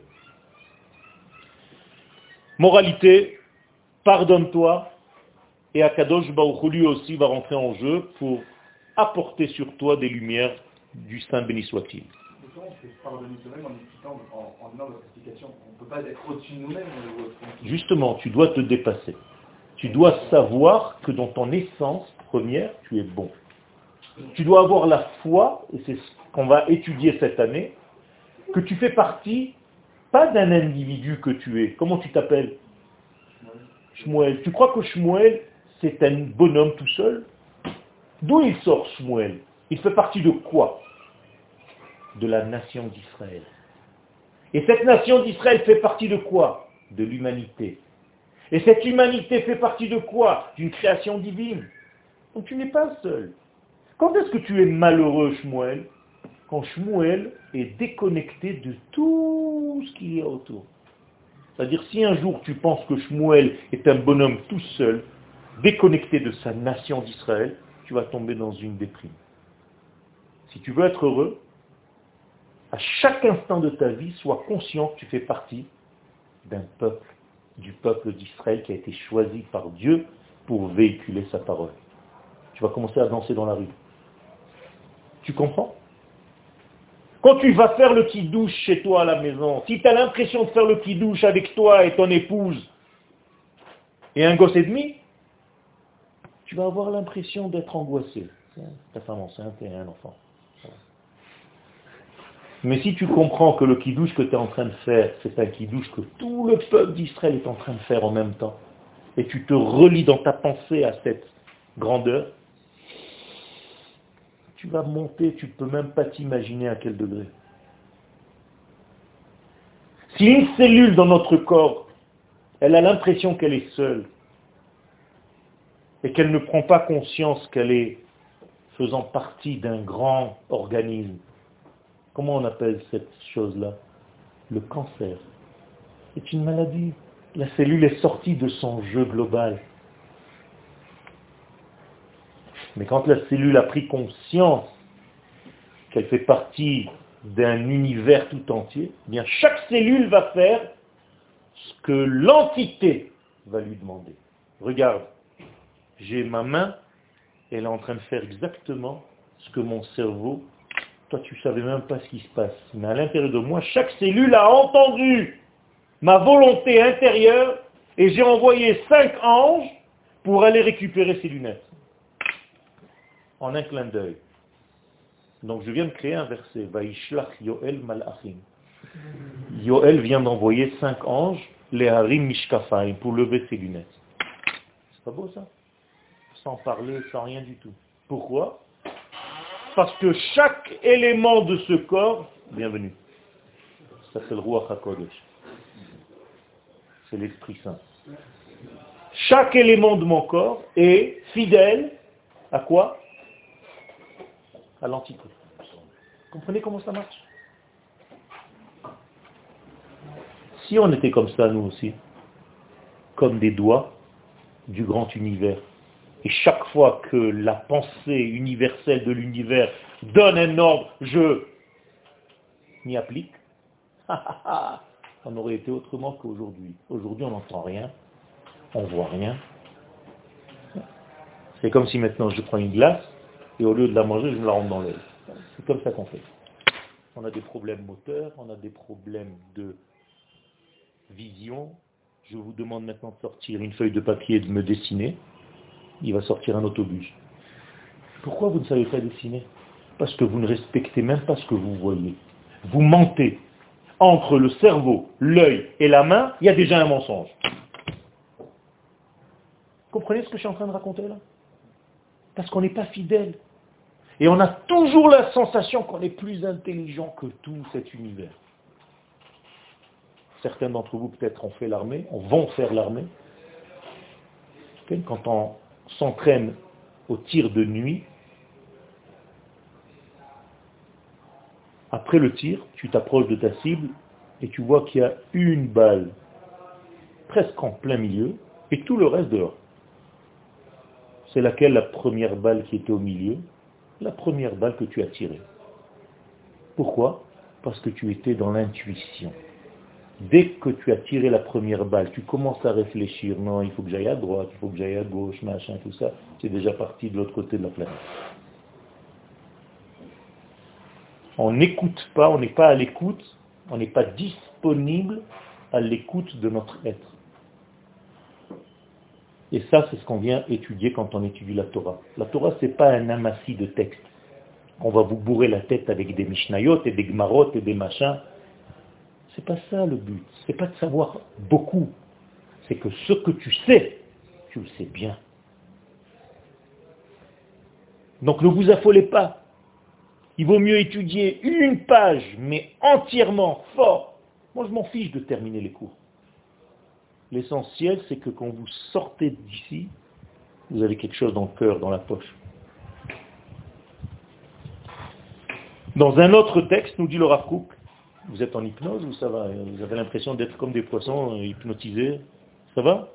Moralité, pardonne-toi et Akadosh Baruch lui aussi va rentrer en jeu pour apporter sur toi des lumières du Saint béni soit-il. En donnant explication. On ne peut pas être au-dessus de nous-mêmes. Justement, tu dois te dépasser. Tu dois savoir que dans ton essence première, tu es bon. Tu dois avoir la foi, et c'est ce qu'on va étudier cette année, que tu fais partie, pas d'un individu que tu es. Comment tu t'appelles? Shmuel. Tu crois que Shmuel, c'est un bonhomme tout seul? D'où il sort Shmuel? Il fait partie de quoi? De la nation d'Israël. Et cette nation d'Israël fait partie de quoi? De l'humanité. Et cette humanité fait partie de quoi? D'une création divine. Donc tu n'es pas seul. Quand est-ce que tu es malheureux, Shmuel? Quand Shmuel est déconnecté de tout ce qu'il y a autour. C'est-à-dire si un jour tu penses que Shmuel est un bonhomme tout seul, déconnecté de sa nation d'Israël, tu vas tomber dans une déprime. Si tu veux être heureux, à chaque instant de ta vie, sois conscient que tu fais partie d'un peuple, du peuple d'Israël qui a été choisi par Dieu pour véhiculer sa parole. Tu vas commencer à danser dans la rue. Tu comprends? Quand tu vas faire le petit douche chez toi à la maison, si tu as l'impression de faire le petit douche avec toi et ton épouse et un gosse et demi, tu vas avoir l'impression d'être angoissé. Ta femme enceinte et un enfant. Mais si tu comprends que le kidouche que tu es en train de faire, c'est un kidouche que tout le peuple d'Israël est en train de faire en même temps, et tu te relis dans ta pensée à cette grandeur, tu vas monter, tu ne peux même pas t'imaginer à quel degré. Si une cellule dans notre corps, elle a l'impression qu'elle est seule, et qu'elle ne prend pas conscience qu'elle est faisant partie d'un grand organisme, Comment on appelle cette chose-là? Le cancer. C'est une maladie. La cellule est sortie de son jeu global. Mais quand la cellule a pris conscience qu'elle fait partie d'un univers tout entier, eh bien chaque cellule va faire ce que l'entité va lui demander. Regarde, j'ai ma main, elle est en train de faire exactement ce que mon cerveau toi, tu savais même pas ce qui se passe. Mais à l'intérieur de moi, chaque cellule a entendu ma volonté intérieure et j'ai envoyé cinq anges pour aller récupérer ces lunettes. En un clin d'œil. Donc je viens de créer un verset. Vaishlach Yoel Malachim. Yoel vient d'envoyer cinq anges, les Harim Mishkafaim, pour lever ses lunettes. C'est pas beau ça? Sans parler, sans rien du tout. Pourquoi? Parce que chaque élément de ce corps, bienvenue, ça c'est le roi HaKodesh, c'est l'Esprit Saint. Chaque élément de mon corps est fidèle à quoi? À l'entité. Comprenez comment ça marche? Si on était comme ça, nous aussi, comme des doigts du grand univers, et chaque fois que la pensée universelle de l'univers donne un ordre, je m'y applique, <laughs> on aurait été autrement qu'aujourd'hui. Aujourd'hui, on n'entend rien, on ne voit rien. C'est comme si maintenant je prends une glace et au lieu de la manger, je me la rentre dans l'œil. C'est comme ça qu'on fait. On a des problèmes moteurs, on a des problèmes de vision. Je vous demande maintenant de sortir une feuille de papier et de me dessiner il va sortir un autobus. Pourquoi vous ne savez pas dessiner? Parce que vous ne respectez même pas ce que vous voyez. Vous mentez. Entre le cerveau, l'œil et la main, il y a déjà un mensonge. Comprenez ce que je suis en train de raconter là? Parce qu'on n'est pas fidèle. Et on a toujours la sensation qu'on est plus intelligent que tout cet univers. Certains d'entre vous peut-être ont fait l'armée, vont faire l'armée. Quand on s'entraîne au tir de nuit, après le tir, tu t'approches de ta cible et tu vois qu'il y a une balle presque en plein milieu et tout le reste dehors. C'est laquelle la première balle qui était au milieu La première balle que tu as tirée. Pourquoi? Parce que tu étais dans l'intuition. Dès que tu as tiré la première balle, tu commences à réfléchir, non, il faut que j'aille à droite, il faut que j'aille à gauche, machin, tout ça, c'est déjà parti de l'autre côté de la planète. On n'écoute pas, on n'est pas à l'écoute, on n'est pas disponible à l'écoute de notre être. Et ça, c'est ce qu'on vient étudier quand on étudie la Torah. La Torah, ce n'est pas un amassis de textes. On va vous bourrer la tête avec des Mishnayot et des Gmarot et des machins. C'est pas ça le but. C'est pas de savoir beaucoup. C'est que ce que tu sais, tu le sais bien. Donc ne vous affolez pas. Il vaut mieux étudier une page, mais entièrement, fort. Moi, je m'en fiche de terminer les cours. L'essentiel, c'est que quand vous sortez d'ici, vous avez quelque chose dans le cœur, dans la poche. Dans un autre texte, nous dit le Rav vous êtes en hypnose ou ça va Vous avez l'impression d'être comme des poissons euh, hypnotisés Ça va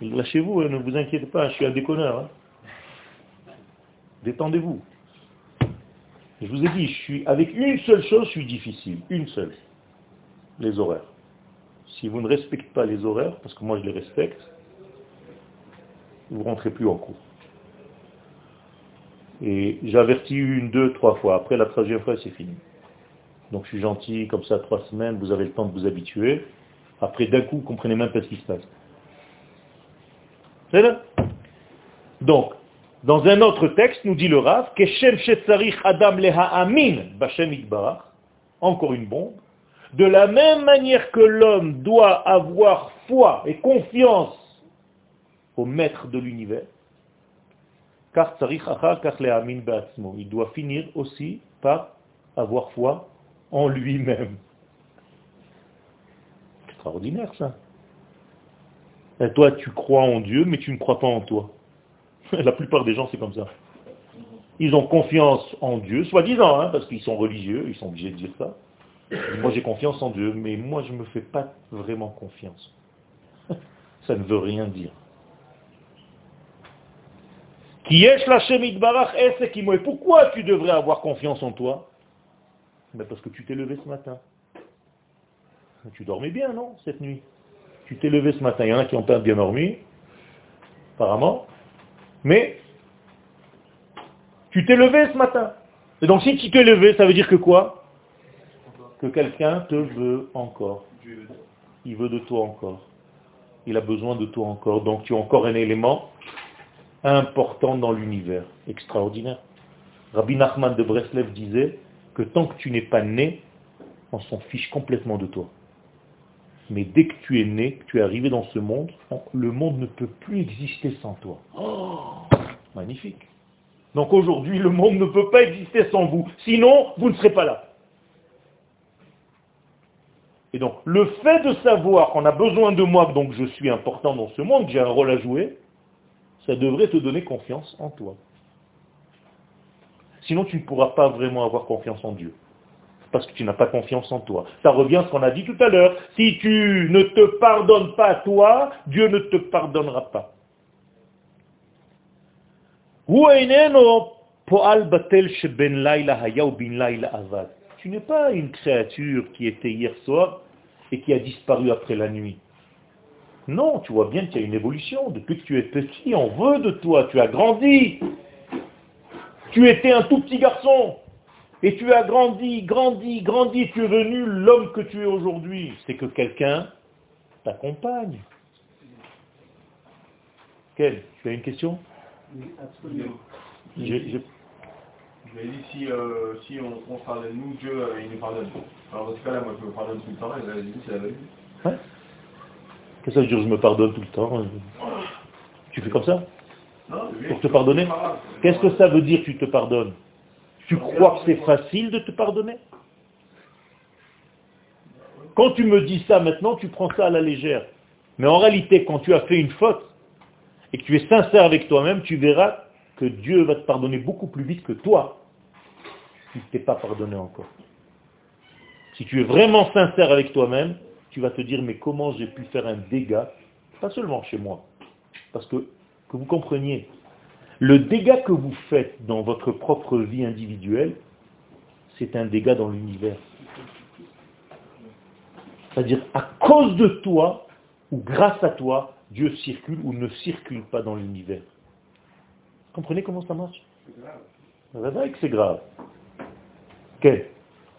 Lâchez-vous, hein, ne vous inquiétez pas, je suis un déconneur. Hein. Détendez-vous. Je vous ai dit, je suis avec une seule chose, je suis difficile. Une seule. Les horaires. Si vous ne respectez pas les horaires, parce que moi je les respecte, vous ne rentrez plus en cours. Et j'avertis une, deux, trois fois. Après la troisième fois, c'est fini. Donc je suis gentil, comme ça, trois semaines, vous avez le temps de vous habituer. Après, d'un coup, vous comprenez même pas ce qui se passe. C'est là Donc, dans un autre texte, nous dit le Rav, Adam Leha encore une bombe, de la même manière que l'homme doit avoir foi et confiance au maître de l'univers, car il doit finir aussi par avoir foi en lui-même. Extraordinaire ça. Et toi, tu crois en Dieu, mais tu ne crois pas en toi. <laughs> La plupart des gens, c'est comme ça. Ils ont confiance en Dieu, soi-disant, hein, parce qu'ils sont religieux, ils sont obligés de dire ça. Moi, j'ai confiance en Dieu, mais moi, je ne me fais pas vraiment confiance. <laughs> Ça ne veut rien dire. Qui est Pourquoi tu devrais avoir confiance en toi? Ben Parce que tu t'es levé ce matin. Tu dormais bien, non, cette nuit? Tu t'es levé ce matin. Il y en a qui ont pas bien dormi, apparemment. Mais tu t'es levé ce matin. Et donc si tu t'es levé, ça veut dire que quoi? Que quelqu'un te veut encore. Il veut de toi encore. Il a besoin de toi encore. Donc tu as encore un élément important dans l'univers. Extraordinaire. Rabbi Nachman de Breslev disait que tant que tu n'es pas né, on s'en fiche complètement de toi. Mais dès que tu es né, que tu es arrivé dans ce monde, le monde ne peut plus exister sans toi. Oh, magnifique. Donc aujourd'hui, le monde ne peut pas exister sans vous. Sinon, vous ne serez pas là. Et donc, le fait de savoir qu'on a besoin de moi, donc je suis important dans ce monde, que j'ai un rôle à jouer, ça devrait te donner confiance en toi. Sinon, tu ne pourras pas vraiment avoir confiance en Dieu parce que tu n'as pas confiance en toi. Ça revient à ce qu'on a dit tout à l'heure. Si tu ne te pardonnes pas toi, Dieu ne te pardonnera pas. Tu n'es pas une créature qui était hier soir et qui a disparu après la nuit. Non, tu vois bien qu'il y a une évolution. Depuis que tu es petit, on veut de toi, tu as grandi. Tu étais un tout petit garçon. Et tu as grandi, grandi, grandi, tu es venu l'homme que tu es aujourd'hui. C'est que quelqu'un t'accompagne. Quel Tu as une question? Oui, absolument. Je, je... je dit, si, euh, si on, on parle de nous, Dieu, euh, il nous pardonne. Alors dans ce cas-là, moi je me pardonne tout le temps, et là, dit, c'est la. Ouais. Qu'est-ce que ça veut dire, je me pardonne tout le temps Tu fais comme ça? Pour te pardonner Qu'est-ce que ça veut dire, tu te pardonnes tu crois que c'est facile de te pardonner Quand tu me dis ça maintenant, tu prends ça à la légère. Mais en réalité, quand tu as fait une faute et que tu es sincère avec toi-même, tu verras que Dieu va te pardonner beaucoup plus vite que toi si tu t'es pas pardonné encore. Si tu es vraiment sincère avec toi-même, tu vas te dire, mais comment j'ai pu faire un dégât, pas seulement chez moi, parce que, que vous compreniez, le dégât que vous faites dans votre propre vie individuelle, c'est un dégât dans l'univers. C'est-à-dire, à cause de toi, ou grâce à toi, Dieu circule ou ne circule pas dans l'univers. Vous comprenez comment ça marche? C'est grave. que c'est grave. Quel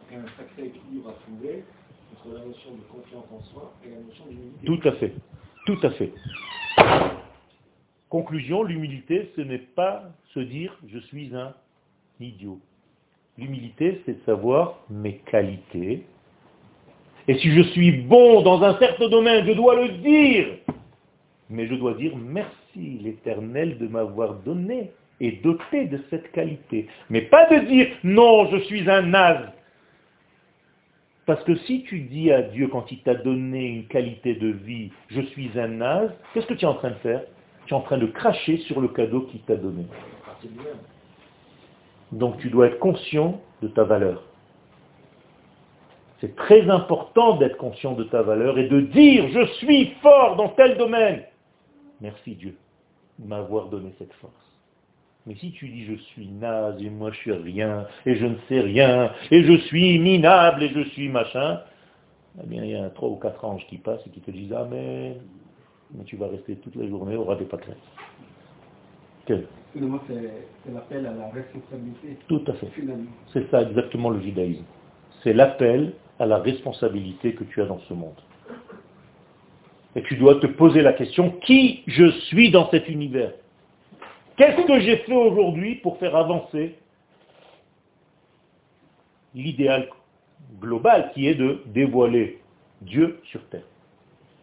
Il y a un sacré équilibre à trouver entre la notion de confiance en soi et la notion d'humilité. Tout à fait. Tout à fait. Conclusion, l'humilité, ce n'est pas se dire je suis un idiot. L'humilité, c'est de savoir mes qualités. Et si je suis bon dans un certain domaine, je dois le dire. Mais je dois dire merci l'Éternel de m'avoir donné est doté de cette qualité. Mais pas de dire non, je suis un naze. Parce que si tu dis à Dieu quand il t'a donné une qualité de vie, je suis un naze, qu'est-ce que tu es en train de faire? Tu es en train de cracher sur le cadeau qu'il t'a donné. Donc tu dois être conscient de ta valeur. C'est très important d'être conscient de ta valeur et de dire je suis fort dans tel domaine. Merci Dieu de m'avoir donné cette force. Mais si tu dis je suis naze et moi je suis rien et je ne sais rien et je suis minable et je suis machin, eh bien il y a trois ou quatre anges qui passent et qui te disent Amen. Mais tu vas rester toute la journée au ras des pâquerettes. Quel c'est l'appel à la responsabilité. Tout à fait. C'est ça exactement le judaïsme. C'est l'appel à la responsabilité que tu as dans ce monde. Et tu dois te poser la question, qui je suis dans cet univers? Qu'est-ce que j'ai fait aujourd'hui pour faire avancer l'idéal global qui est de dévoiler Dieu sur terre?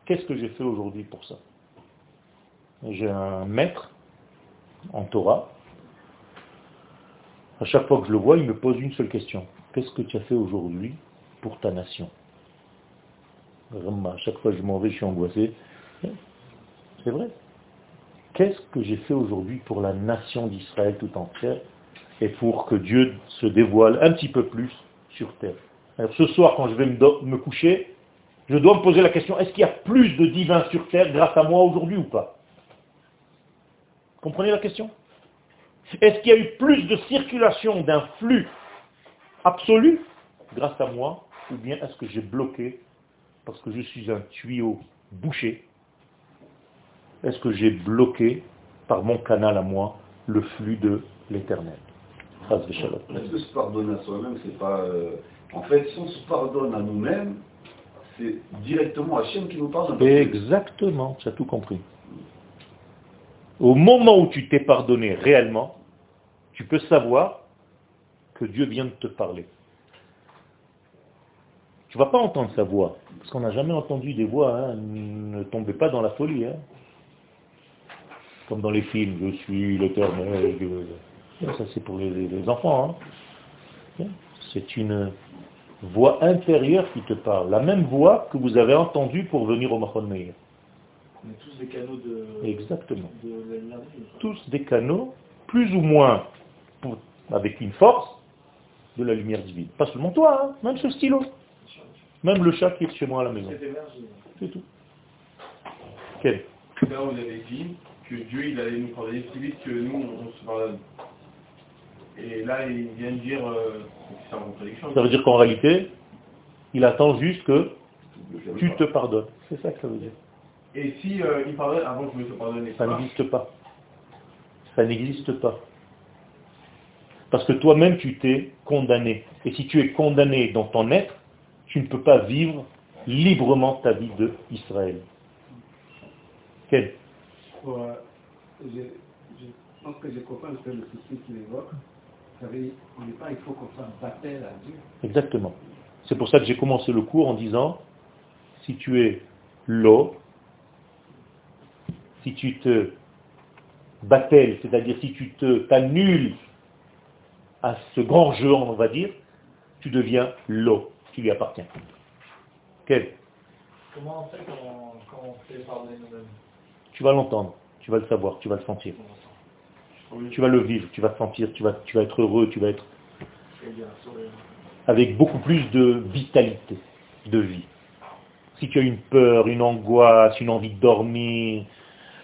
Qu'est-ce que j'ai fait aujourd'hui pour ça? J'ai un maître en Torah. À chaque fois que je le vois, il me pose une seule question. Qu'est-ce que tu as fait aujourd'hui pour ta nation? À chaque fois que je m'en vais, je suis angoissé. C'est vrai. Qu'est-ce que j'ai fait aujourd'hui pour la nation d'Israël tout entière et pour que Dieu se dévoile un petit peu plus sur terre? Alors, Ce soir, quand je vais me coucher, je dois me poser la question, est-ce qu'il y a plus de divins sur terre grâce à moi aujourd'hui ou pas? Comprenez la question? Est-ce qu'il y a eu plus de circulation d'un flux absolu grâce à moi ou bien est-ce que j'ai bloqué parce que je suis un tuyau bouché? Est-ce que j'ai bloqué par mon canal à moi le flux de l'éternel? Est-ce que se pardonner à soi-même, c'est pas... Euh, en fait, si on se pardonne à nous-mêmes, c'est directement Hachem qui nous pardonne. Exactement, tu as tout compris. Au moment où tu t'es pardonné réellement, tu peux savoir que Dieu vient de te parler. Tu ne vas pas entendre sa voix, parce qu'on n'a jamais entendu des voix, hein. ne tombez pas dans la folie. Hein. Comme dans les films, je suis l'éternel. Ça c'est pour les, enfants. Hein. C'est une voix intérieure qui te parle, la même voix que vous avez entendue pour venir au Mahon Meir. On est tous des canaux de, Exactement. de Tous des canaux, plus ou moins avec une force, de la lumière divine. Pas seulement toi, hein, même ce stylo. Même le chat qui est chez moi à la maison. C'est tout. Quel Là, on avait dit que Dieu il allait nous pardonner plus vite que nous, on, se pardonne. Et là, il vient de dire euh, c'est en contradiction. Ça veut dire qu'en réalité, il attend juste que tu te pardonnes. C'est ça que ça veut dire. Et si euh, il pardonne avant que je me sois pardonné Ça n'existe pas. Ça n'existe pas. Parce que toi-même, tu t'es condamné. Et si tu es condamné dans ton être, tu ne peux pas vivre librement ta vie de Israël. Quel euh, je, pense que je comprends un peu le souci qu'il évoque. Vous savez, on n'est pas, il faut qu'on soit battel à Dieu. Exactement. C'est pour ça que j'ai commencé le cours en disant, si tu es l'eau, si tu te battelles, c'est-à-dire si tu te t'annules à ce grand jeu, on va dire, tu deviens l'eau qui lui appartient. Quel? Comment on fait quand, on fait pardonner nous-mêmes? Tu vas l'entendre, tu vas le savoir, tu vas le sentir. Tu vas le vivre, tu vas te sentir, tu vas, tu vas être heureux, tu vas être avec beaucoup plus de vitalité, de vie. Si tu as une peur, une angoisse, une envie de dormir,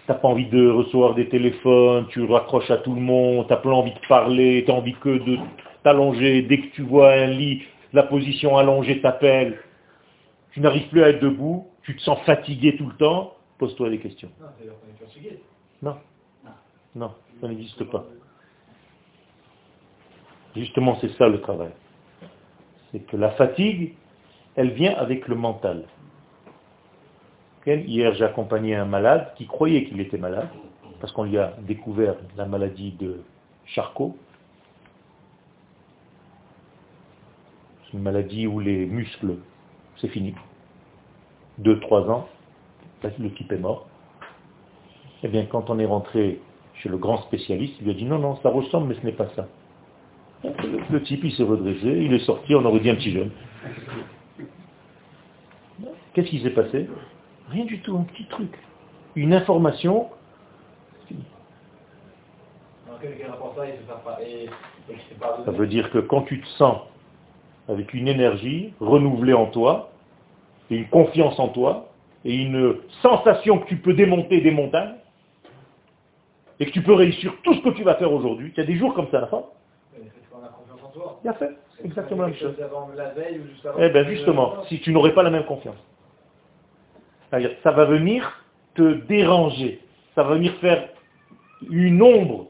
tu n'as pas envie de recevoir des téléphones, tu raccroches à tout le monde, tu n'as pas envie de parler, tu as envie que de t'allonger. Dès que tu vois un lit, la position allongée t'appelle. Tu n'arrives plus à être debout, tu te sens fatigué tout le temps, pose-toi des questions. Non, non, ça n'existe pas. Justement, c'est ça le travail. C'est que la fatigue, elle vient avec le mental. Hier, j'ai accompagné un malade qui croyait qu'il était malade, parce qu'on lui a découvert la maladie de Charcot. C'est une maladie où les muscles, c'est fini. Deux, trois ans, le type est mort. Eh bien, quand on est rentré chez le grand spécialiste, il lui a dit non, non, ça ressemble, mais ce n'est pas ça. Le type, il s'est redressé, il est sorti, on aurait dit un petit jeune. Qu'est-ce qui s'est passé? Rien du tout, un petit truc. Une information. Ça veut dire que quand tu te sens avec une énergie renouvelée en toi, et une confiance en toi, et une sensation que tu peux démonter des montagnes, et que tu peux réussir tout ce que tu vas faire aujourd'hui. Il y a des jours comme ça, la fin. Il a fait, exactement la même chose. Eh bien justement, si tu n'aurais pas la même confiance. Ça va venir te déranger, ça va venir faire une ombre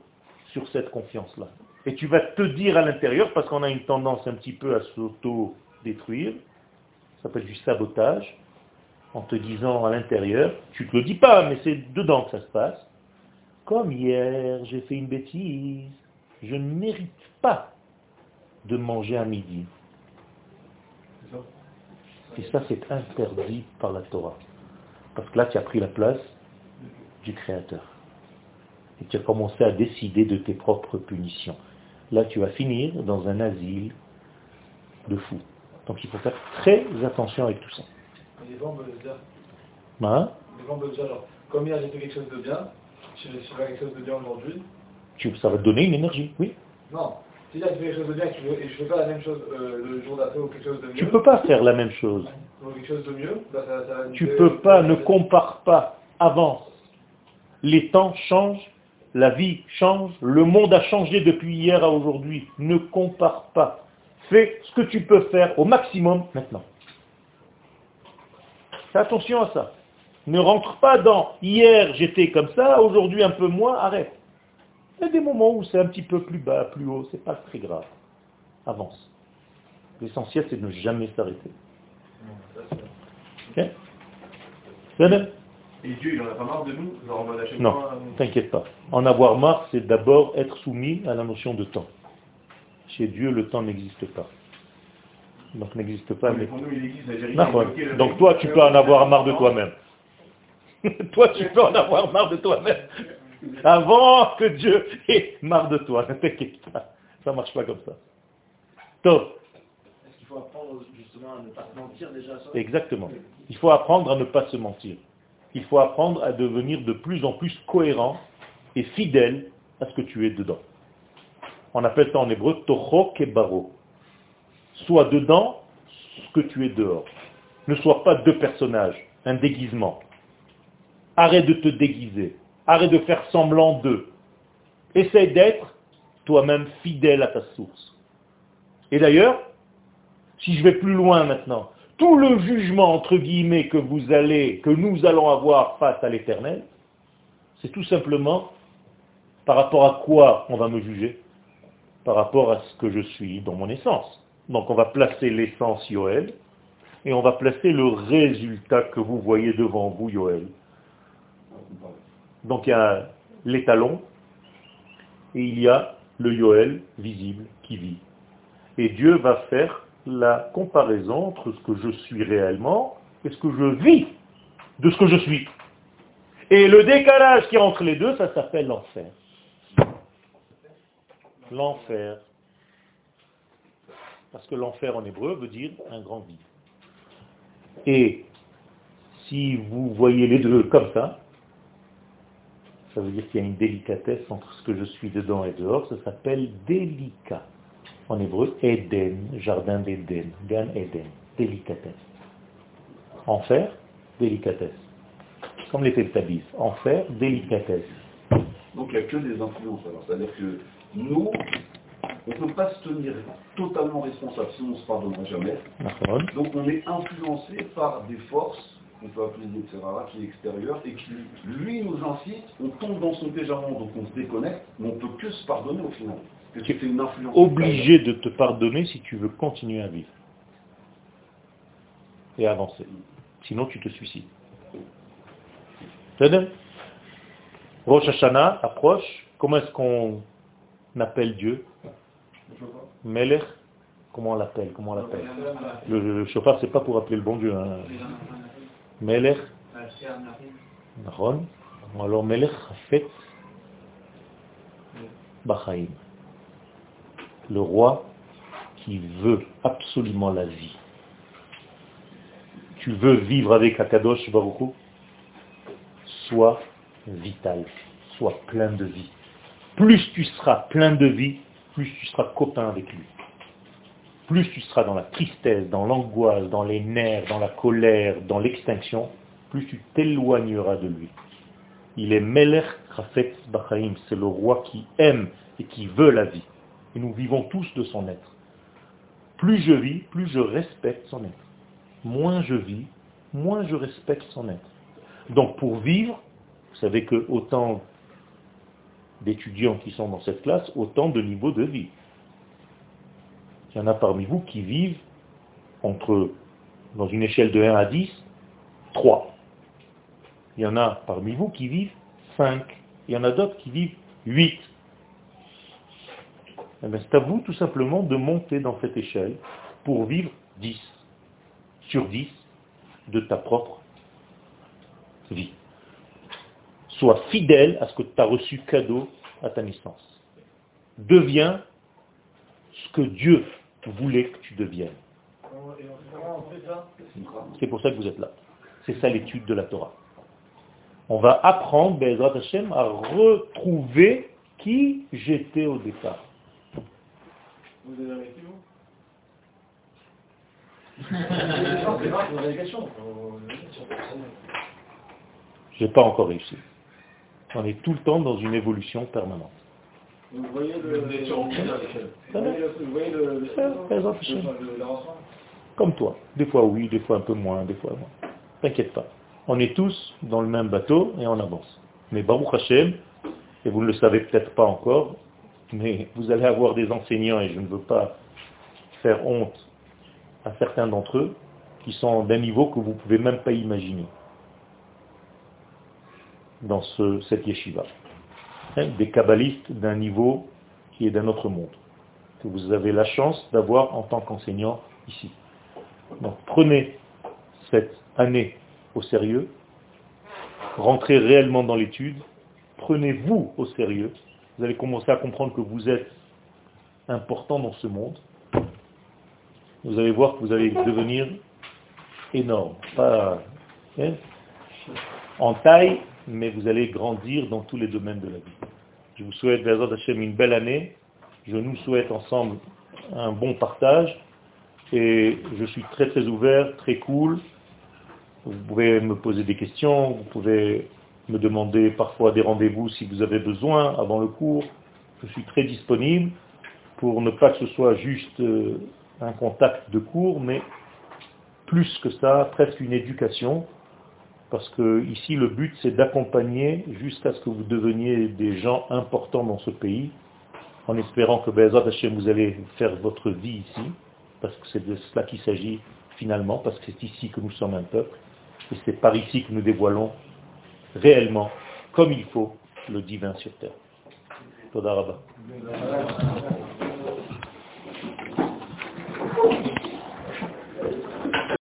sur cette confiance-là. Et tu vas te dire à l'intérieur, parce qu'on a une tendance un petit peu à s'auto-détruire, ça s'appelle du sabotage, en te disant à l'intérieur, tu ne te le dis pas, mais c'est dedans que ça se passe, comme hier, j'ai fait une bêtise, je ne mérite pas de manger à midi. Et ça, c'est interdit par la Torah. Parce que là, tu as pris la place du Créateur. Et tu as commencé à décider de tes propres punitions. Là, tu vas finir dans un asile de fous. Donc il faut faire très attention avec tout ça. Les. Hein? Les genre, comme hier j'ai fait quelque chose de bien, je vais faire quelque chose de bien aujourd'hui. Ça va te donner une énergie, oui. Non. Si là, je fais quelque chose de bien et je ne fais pas la même chose euh, le jour d'après ou quelque chose de mieux. Tu ne peux pas faire la même chose. Ou quelque chose de mieux, bah, ça, ça va Tu ne peux pas, ne compare pas, avance. Les temps changent, la vie change, le monde a changé depuis hier à aujourd'hui. Ne compare pas. Fais ce que tu peux faire au maximum maintenant. Fais attention à ça. Ne rentre pas dans hier j'étais comme ça, aujourd'hui un peu moins, arrête. Il y a des moments où c'est un petit peu plus bas, plus haut, c'est pas très grave. Avance. L'essentiel c'est de ne jamais s'arrêter. Ok Et Dieu, il en a pas marre de nous genre Non, euh, t'inquiète pas. En avoir marre, c'est d'abord être soumis à la notion de temps. Chez Dieu, le temps n'existe pas. Donc n'existe pas. mais nous, il existe, Non, Donc toi, tu peux en avoir marre de toi-même. <laughs> toi, tu peux en avoir marre de toi-même. Avant que Dieu ait marre de toi. Ne t'inquiète pas. Ça ne marche pas comme ça. Top. Est-ce qu'il faut apprendre justement à ne pas se mentir déjà ça Exactement. Il faut apprendre à ne pas se mentir. Il faut apprendre à devenir de plus en plus cohérent et fidèle à ce que tu es dedans. On appelle ça en hébreu toho kebaro. Sois dedans ce que tu es dehors. Ne sois pas deux personnages, un déguisement. Arrête de te déguiser. Arrête de faire semblant d'eux. Essaye d'être toi-même fidèle à ta source. Et d'ailleurs, si je vais plus loin maintenant, tout le jugement, entre guillemets, que vous allez, que nous allons avoir face à l'éternel, c'est tout simplement par rapport à quoi on va me juger? Par rapport à ce que je suis dans mon essence. Donc on va placer l'essence Yoel, et on va placer le résultat que vous voyez devant vous, Yoel. Donc il y a l'étalon, et il y a le Yoel visible qui vit. Et Dieu va faire la comparaison entre ce que je suis réellement et ce que je vis de ce que je suis. Et le décalage qui est entre les deux, ça s'appelle l'enfer. L'enfer. Parce que l'enfer en hébreu veut dire un grand vide. Et si vous voyez les deux comme ça, ça veut dire qu'il y a une délicatesse entre ce que je suis dedans et dehors, ça s'appelle délicat. En hébreu, Eden, jardin d'Éden, Gan Eden, délicatesse. Enfer, délicatesse. Comme les Teletubbies. Enfer, délicatesse. Donc il n'y a que des influences. Alors, c'est-à-dire que nous, on ne peut pas se tenir totalement responsable, sinon on ne se pardonnera jamais. Donc on est influencé par des forces, qu'on peut appeler etc., qui est extérieure, et qui, lui, nous incite, on tombe dans son péjament, donc on se déconnecte, mais on ne peut que se pardonner au final. Une influence. Obligé de te pardonner si tu veux continuer à vivre. Et avancer. Sinon tu te suicides. C'est Rosh Hashanah approche. Comment est-ce qu'on appelle Dieu? Melech Comment on l'appelle? Comment on l'appelle? Le, le chauffard, c'est pas pour appeler le bon Dieu. Hein. Bachaim. Le roi qui veut absolument la vie. Tu veux vivre avec Akadosh Baruch Sois vital, sois plein de vie. Plus tu seras plein de vie, plus tu seras copain avec lui. Plus tu seras dans la tristesse, dans l'angoisse, dans les nerfs, dans la colère, dans l'extinction, plus tu t'éloigneras de lui. Il est Melech Rafet Bachaim, c'est le roi qui aime et qui veut la vie. Et nous vivons tous de son être. Plus je vis, plus je respecte son être. Moins je vis, moins je respecte son être. Donc pour vivre, vous savez que autant d'étudiants qui sont dans cette classe, autant de niveaux de vie. Il y en a parmi vous qui vivent entre, dans une échelle de 1 à 10, 3. Il y en a parmi vous qui vivent 5. Il y en a d'autres qui vivent 8. Eh c'est à vous tout simplement de monter dans cette échelle pour vivre 10 sur 10 de ta propre vie. Sois fidèle à ce que tu as reçu cadeau à ta naissance. Deviens ce que Dieu voulait que tu deviennes. C'est pour ça que vous êtes là. C'est ça l'étude de la Torah. On va apprendre, Bezrat Hashem, à retrouver qui j'étais au départ. Vous avez vous J'ai pas encore réussi. On est tout le temps dans une évolution permanente. Vous voyez le... Vous voyez le... Comme toi. Des fois oui, des fois un peu moins, des fois moins. T'inquiète pas. On est tous dans le même bateau et on avance. Mais Baruch Hashem, et vous ne le savez peut-être pas encore, mais vous allez avoir des enseignants, et je ne veux pas faire honte à certains d'entre eux, qui sont d'un niveau que vous ne pouvez même pas imaginer dans ce, cette yeshiva. Des kabbalistes d'un niveau qui est d'un autre monde, que vous avez la chance d'avoir en tant qu'enseignant ici. Donc prenez cette année au sérieux, rentrez réellement dans l'étude, prenez-vous au sérieux, vous allez commencer à comprendre que vous êtes important dans ce monde. Vous allez voir que vous allez devenir énorme. Pas hein, en taille, mais vous allez grandir dans tous les domaines de la vie. Je vous souhaite, Bézard Hachem, une belle année. Je nous souhaite ensemble un bon partage. Et je suis très très ouvert, très cool. Vous pouvez me poser des questions, vous pouvez me demander parfois des rendez-vous si vous avez besoin avant le cours. Je suis très disponible pour ne pas que ce soit juste euh, un contact de cours, mais plus que ça, presque une éducation, parce que ici le but c'est d'accompagner jusqu'à ce que vous deveniez des gens importants dans ce pays, en espérant que Bezat vous allez faire votre vie ici, parce que c'est de cela qu'il s'agit finalement, parce que c'est ici que nous sommes un peuple, et c'est par ici que nous dévoilons réellement, comme il faut, le divin sur terre.